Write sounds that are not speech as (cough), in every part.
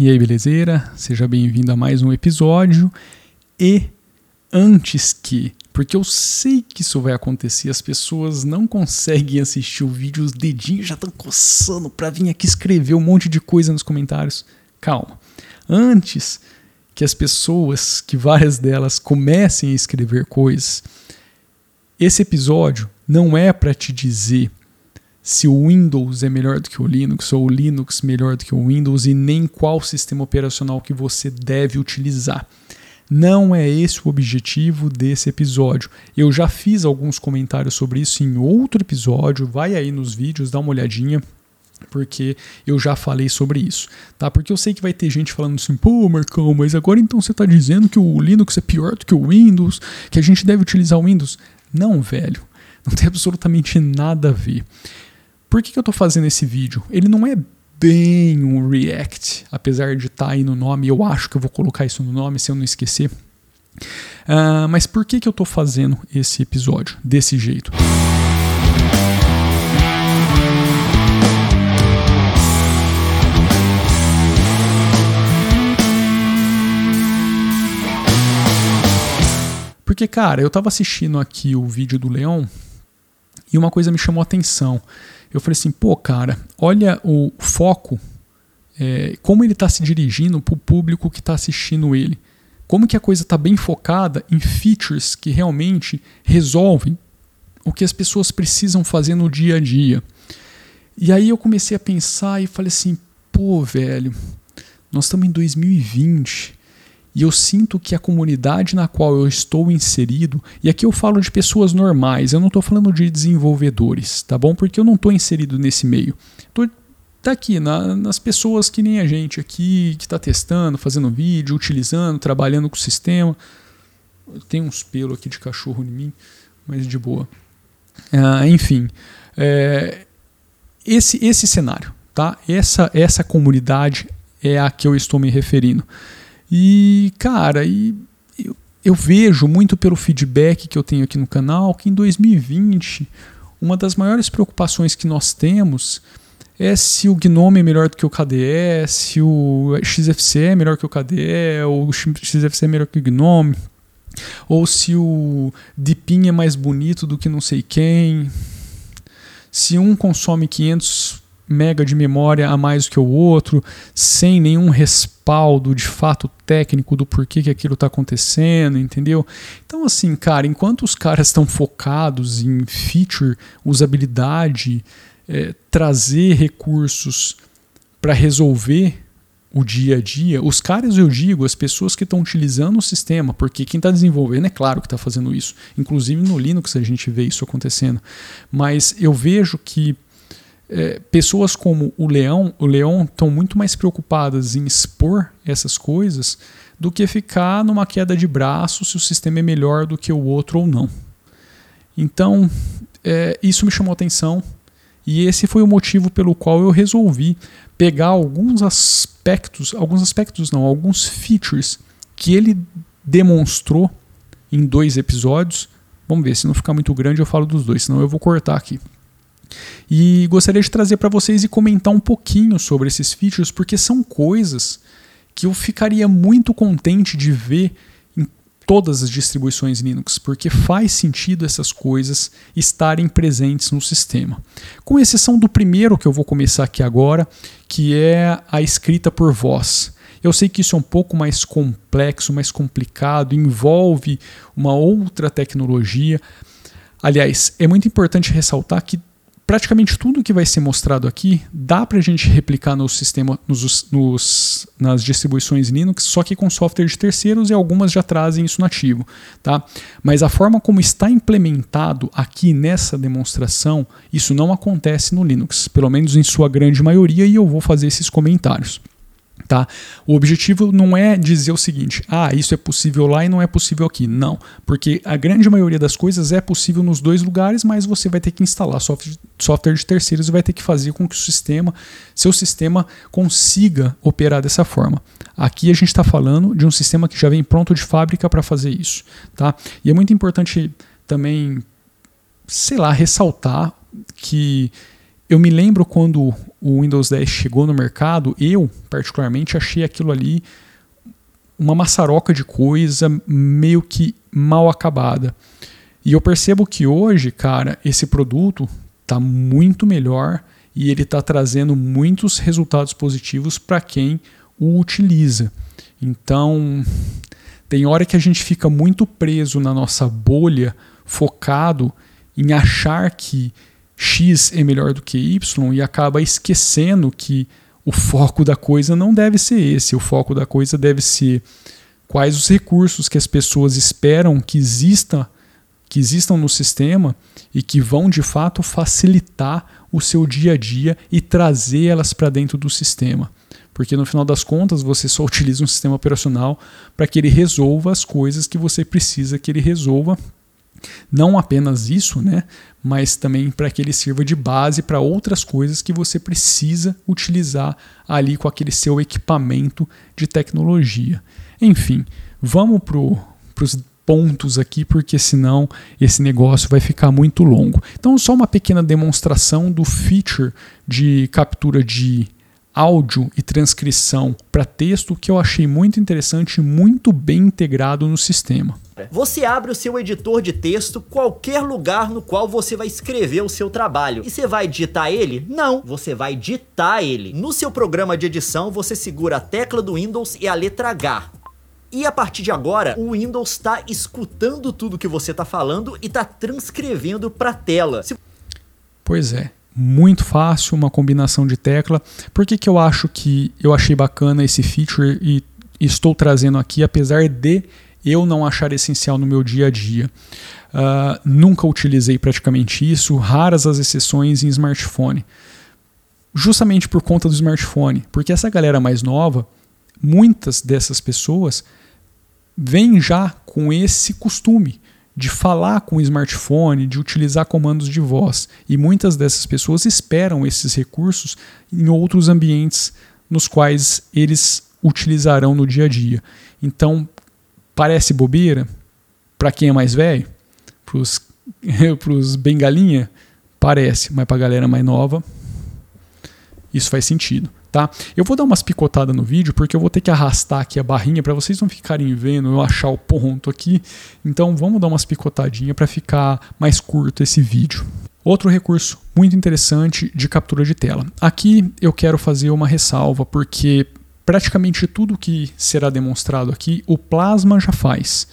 E aí, belezeira? Seja bem-vindo a mais um episódio. E antes que, porque eu sei que isso vai acontecer, as pessoas não conseguem assistir o vídeo, os dedinhos já estão coçando para vir aqui escrever um monte de coisa nos comentários. Calma. Antes que as pessoas, que várias delas comecem a escrever coisas, esse episódio não é para te dizer se o Windows é melhor do que o Linux ou o Linux melhor do que o Windows e nem qual sistema operacional que você deve utilizar. Não é esse o objetivo desse episódio. Eu já fiz alguns comentários sobre isso em outro episódio, vai aí nos vídeos, dá uma olhadinha porque eu já falei sobre isso, tá? Porque eu sei que vai ter gente falando assim, pô, Marcão, mas agora então você está dizendo que o Linux é pior do que o Windows, que a gente deve utilizar o Windows. Não, velho, não tem absolutamente nada a ver. Por que, que eu estou fazendo esse vídeo? Ele não é bem um react, apesar de estar tá aí no nome, eu acho que eu vou colocar isso no nome se eu não esquecer. Uh, mas por que, que eu estou fazendo esse episódio desse jeito? Porque, cara, eu estava assistindo aqui o vídeo do Leão e uma coisa me chamou a atenção. Eu falei assim, pô, cara, olha o foco, é, como ele está se dirigindo para o público que está assistindo ele. Como que a coisa está bem focada em features que realmente resolvem o que as pessoas precisam fazer no dia a dia. E aí eu comecei a pensar e falei assim, pô, velho, nós estamos em 2020 e eu sinto que a comunidade na qual eu estou inserido, e aqui eu falo de pessoas normais, eu não estou falando de desenvolvedores, tá bom? Porque eu não estou inserido nesse meio. Estou tá aqui na, nas pessoas que nem a gente aqui, que está testando, fazendo vídeo, utilizando, trabalhando com o sistema. Tem uns pelos aqui de cachorro em mim, mas de boa. Ah, enfim, é, esse, esse cenário, tá? Essa, essa comunidade é a que eu estou me referindo. E, cara, e eu, eu vejo muito pelo feedback que eu tenho aqui no canal que em 2020 uma das maiores preocupações que nós temos é se o Gnome é melhor do que o KDE, se o XFCE é melhor que o KDE, ou o XFCE é melhor que o Gnome, ou se o Deepin é mais bonito do que não sei quem, se um consome 500 mega de memória a mais que o outro, sem nenhum respaldo de fato técnico do porquê que aquilo está acontecendo, entendeu? Então, assim, cara, enquanto os caras estão focados em feature, usabilidade, é, trazer recursos para resolver o dia a dia, os caras, eu digo, as pessoas que estão utilizando o sistema, porque quem está desenvolvendo é claro que está fazendo isso. Inclusive no Linux a gente vê isso acontecendo. Mas eu vejo que é, pessoas como o Leão, o Leão estão muito mais preocupadas em expor essas coisas do que ficar numa queda de braço se o sistema é melhor do que o outro ou não. Então, é, isso me chamou atenção e esse foi o motivo pelo qual eu resolvi pegar alguns aspectos, alguns aspectos não, alguns features que ele demonstrou em dois episódios. Vamos ver, se não ficar muito grande eu falo dos dois, senão eu vou cortar aqui. E gostaria de trazer para vocês e comentar um pouquinho sobre esses features, porque são coisas que eu ficaria muito contente de ver em todas as distribuições Linux, porque faz sentido essas coisas estarem presentes no sistema. Com exceção do primeiro que eu vou começar aqui agora, que é a escrita por voz. Eu sei que isso é um pouco mais complexo, mais complicado, envolve uma outra tecnologia. Aliás, é muito importante ressaltar que praticamente tudo que vai ser mostrado aqui dá para a gente replicar no sistema, nos, nos, nas distribuições Linux, só que com software de terceiros e algumas já trazem isso nativo. Tá? Mas a forma como está implementado aqui nessa demonstração, isso não acontece no Linux, pelo menos em sua grande maioria, e eu vou fazer esses comentários. Tá? O objetivo não é dizer o seguinte, ah, isso é possível lá e não é possível aqui. Não, porque a grande maioria das coisas é possível nos dois lugares, mas você vai ter que instalar software, de terceiros e vai ter que fazer com que o sistema, seu sistema, consiga operar dessa forma. Aqui a gente está falando de um sistema que já vem pronto de fábrica para fazer isso. Tá? E é muito importante também, sei lá, ressaltar que eu me lembro quando o Windows 10 chegou no mercado, eu particularmente achei aquilo ali uma maçaroca de coisa meio que mal acabada. E eu percebo que hoje, cara, esse produto está muito melhor e ele está trazendo muitos resultados positivos para quem o utiliza. Então, tem hora que a gente fica muito preso na nossa bolha, focado em achar que X é melhor do que Y e acaba esquecendo que o foco da coisa não deve ser esse. O foco da coisa deve ser quais os recursos que as pessoas esperam que exista, que existam no sistema e que vão de fato facilitar o seu dia a dia e trazer elas para dentro do sistema. Porque no final das contas você só utiliza um sistema operacional para que ele resolva as coisas que você precisa que ele resolva não apenas isso, né, mas também para que ele sirva de base para outras coisas que você precisa utilizar ali com aquele seu equipamento de tecnologia. Enfim, vamos para os pontos aqui, porque senão esse negócio vai ficar muito longo. Então, só uma pequena demonstração do feature de captura de áudio e transcrição para texto que eu achei muito interessante e muito bem integrado no sistema. Você abre o seu editor de texto, qualquer lugar no qual você vai escrever o seu trabalho. E você vai digitar ele? Não, você vai ditar ele. No seu programa de edição, você segura a tecla do Windows e a letra H. E a partir de agora, o Windows está escutando tudo que você está falando e está transcrevendo para a tela. Se... Pois é muito fácil, uma combinação de tecla. Por que, que eu acho que eu achei bacana esse feature e estou trazendo aqui, apesar de eu não achar essencial no meu dia a dia? Uh, nunca utilizei praticamente isso, raras as exceções em smartphone. Justamente por conta do smartphone, porque essa galera mais nova, muitas dessas pessoas vêm já com esse costume de falar com o smartphone, de utilizar comandos de voz. E muitas dessas pessoas esperam esses recursos em outros ambientes nos quais eles utilizarão no dia a dia. Então, parece bobeira para quem é mais velho, para os (laughs) bengalinha, parece, mas para a galera mais nova, isso faz sentido tá? Eu vou dar umas picotadas no vídeo porque eu vou ter que arrastar aqui a barrinha para vocês não ficarem vendo eu achar o ponto aqui. Então vamos dar umas picotadinhas para ficar mais curto esse vídeo. Outro recurso muito interessante de captura de tela. Aqui eu quero fazer uma ressalva porque praticamente tudo que será demonstrado aqui o Plasma já faz,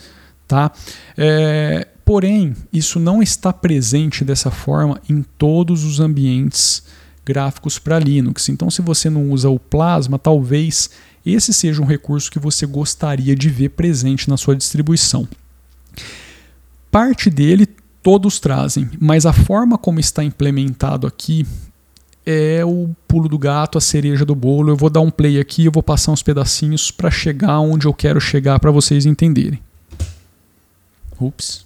tá? É, porém, isso não está presente dessa forma em todos os ambientes gráficos para Linux. Então, se você não usa o Plasma, talvez esse seja um recurso que você gostaria de ver presente na sua distribuição. Parte dele todos trazem, mas a forma como está implementado aqui é o pulo do gato, a cereja do bolo. Eu vou dar um play aqui, eu vou passar uns pedacinhos para chegar onde eu quero chegar para vocês entenderem. Ups.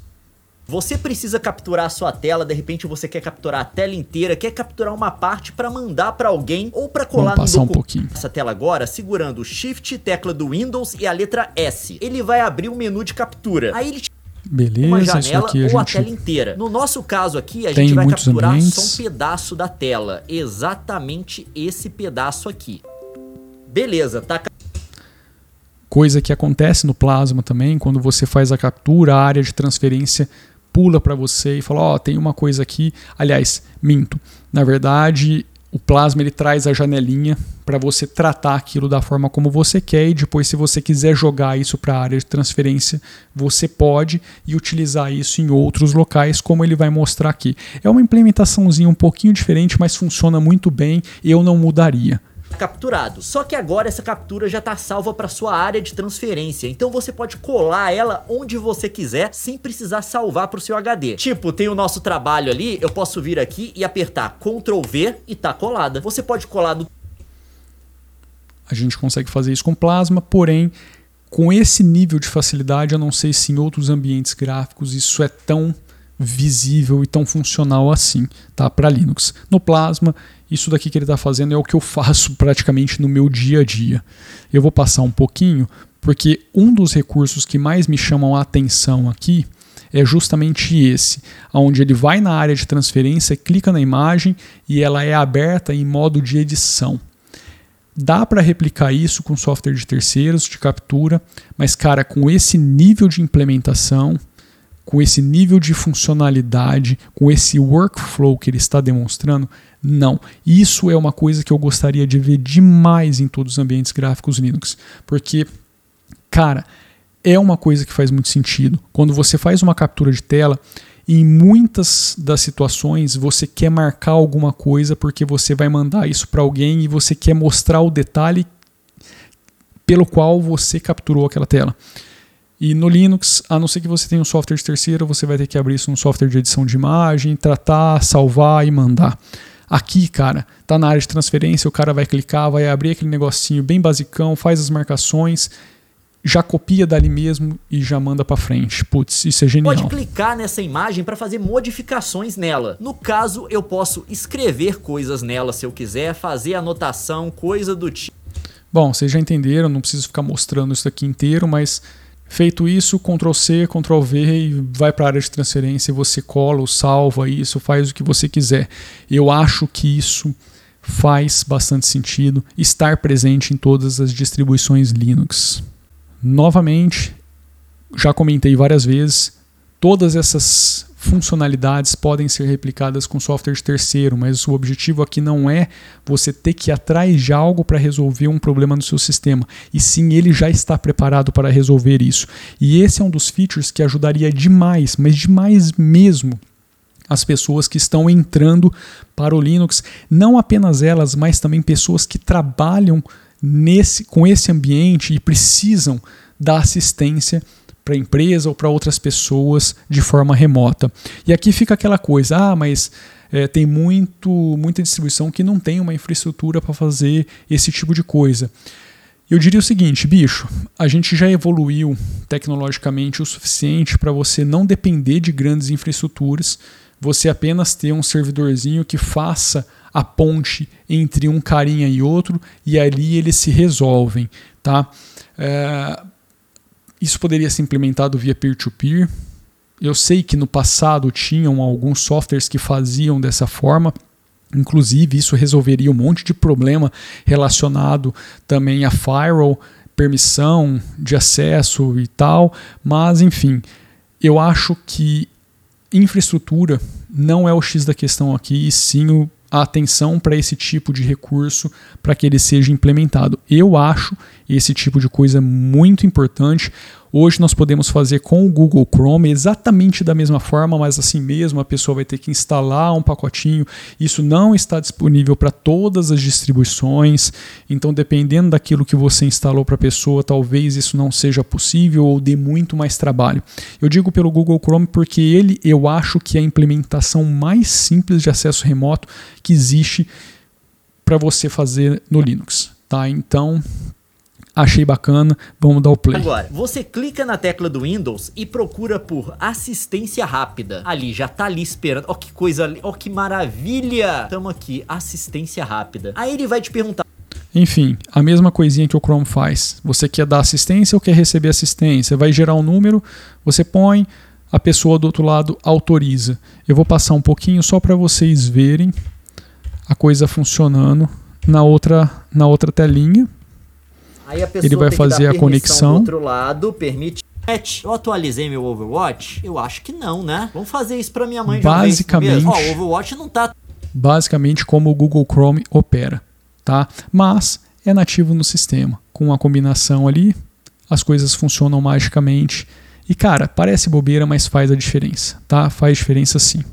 Você precisa capturar a sua tela, de repente você quer capturar a tela inteira, quer capturar uma parte para mandar para alguém ou para colar Vamos no documento. Um essa tela agora, segurando o Shift, tecla do Windows e a letra S. Ele vai abrir o um menu de captura. Aí ele te Beleza, uma janela a ou gente... a tela inteira. No nosso caso aqui, a gente vai capturar ambientes. só um pedaço da tela. Exatamente esse pedaço aqui. Beleza, tá Coisa que acontece no Plasma também, quando você faz a captura, a área de transferência pula para você e fala: Ó, oh, tem uma coisa aqui. Aliás, minto. Na verdade, o plasma ele traz a janelinha para você tratar aquilo da forma como você quer e depois se você quiser jogar isso para a área de transferência, você pode e utilizar isso em outros locais como ele vai mostrar aqui. É uma implementaçãozinha um pouquinho diferente, mas funciona muito bem, eu não mudaria capturado. Só que agora essa captura já está salva para sua área de transferência, então você pode colar ela onde você quiser sem precisar salvar para o seu HD. Tipo, tem o nosso trabalho ali, eu posso vir aqui e apertar Ctrl V e tá colada. Você pode colar do a gente consegue fazer isso com plasma, porém com esse nível de facilidade, eu não sei se em outros ambientes gráficos isso é tão visível e tão funcional assim, tá? Para Linux. No Plasma, isso daqui que ele está fazendo é o que eu faço praticamente no meu dia a dia. Eu vou passar um pouquinho, porque um dos recursos que mais me chamam a atenção aqui é justamente esse, onde ele vai na área de transferência, clica na imagem e ela é aberta em modo de edição. Dá para replicar isso com software de terceiros, de captura, mas cara, com esse nível de implementação, com esse nível de funcionalidade, com esse workflow que ele está demonstrando, não. Isso é uma coisa que eu gostaria de ver demais em todos os ambientes gráficos Linux, porque cara, é uma coisa que faz muito sentido. Quando você faz uma captura de tela, em muitas das situações você quer marcar alguma coisa porque você vai mandar isso para alguém e você quer mostrar o detalhe pelo qual você capturou aquela tela. E no Linux, a não ser que você tenha um software de terceiro, você vai ter que abrir isso num software de edição de imagem, tratar, salvar e mandar. Aqui, cara, tá na área de transferência, o cara vai clicar, vai abrir aquele negocinho bem basicão, faz as marcações já copia dali mesmo e já manda para frente. Putz, isso é genial. Pode clicar nessa imagem para fazer modificações nela. No caso, eu posso escrever coisas nela se eu quiser, fazer anotação, coisa do tipo. Bom, vocês já entenderam, não preciso ficar mostrando isso aqui inteiro, mas feito isso, Ctrl C, Ctrl V e vai para a área de transferência, você cola, salva isso, faz o que você quiser. Eu acho que isso faz bastante sentido estar presente em todas as distribuições Linux. Novamente, já comentei várias vezes, todas essas funcionalidades podem ser replicadas com software de terceiro, mas o objetivo aqui não é você ter que ir atrás de algo para resolver um problema no seu sistema, e sim ele já está preparado para resolver isso. E esse é um dos features que ajudaria demais, mas demais mesmo, as pessoas que estão entrando para o Linux, não apenas elas, mas também pessoas que trabalham nesse, com esse ambiente e precisam da assistência para a empresa ou para outras pessoas de forma remota. E aqui fica aquela coisa, ah, mas é, tem muito, muita distribuição que não tem uma infraestrutura para fazer esse tipo de coisa. Eu diria o seguinte, bicho, a gente já evoluiu tecnologicamente o suficiente para você não depender de grandes infraestruturas, você apenas ter um servidorzinho que faça a ponte entre um carinha e outro e ali eles se resolvem, tá? É, isso poderia ser implementado via peer-to-peer. -peer. Eu sei que no passado tinham alguns softwares que faziam dessa forma. Inclusive, isso resolveria um monte de problema relacionado também a firewall, permissão de acesso e tal. Mas, enfim, eu acho que infraestrutura não é o X da questão aqui, e sim a atenção para esse tipo de recurso para que ele seja implementado. Eu acho esse tipo de coisa muito importante. Hoje nós podemos fazer com o Google Chrome exatamente da mesma forma, mas assim mesmo a pessoa vai ter que instalar um pacotinho. Isso não está disponível para todas as distribuições, então dependendo daquilo que você instalou para a pessoa, talvez isso não seja possível ou dê muito mais trabalho. Eu digo pelo Google Chrome porque ele eu acho que é a implementação mais simples de acesso remoto que existe para você fazer no Linux, tá? Então, Achei bacana, vamos dar o play. Agora, você clica na tecla do Windows e procura por assistência rápida. Ali, já tá ali esperando. Ó, oh, que coisa, ó, oh, que maravilha! Tamo aqui, assistência rápida. Aí ele vai te perguntar. Enfim, a mesma coisinha que o Chrome faz. Você quer dar assistência ou quer receber assistência? Vai gerar um número, você põe, a pessoa do outro lado autoriza. Eu vou passar um pouquinho só para vocês verem a coisa funcionando na outra, na outra telinha. Ele vai fazer a conexão. Do outro lado, permite eu atualizei meu Overwatch? Eu acho que não, né? Vamos fazer isso para minha mãe Basicamente, Ó, o Overwatch não tá basicamente como o Google Chrome opera, tá? Mas é nativo no sistema. Com a combinação ali, as coisas funcionam magicamente. E cara, parece bobeira, mas faz a diferença, tá? Faz diferença sim.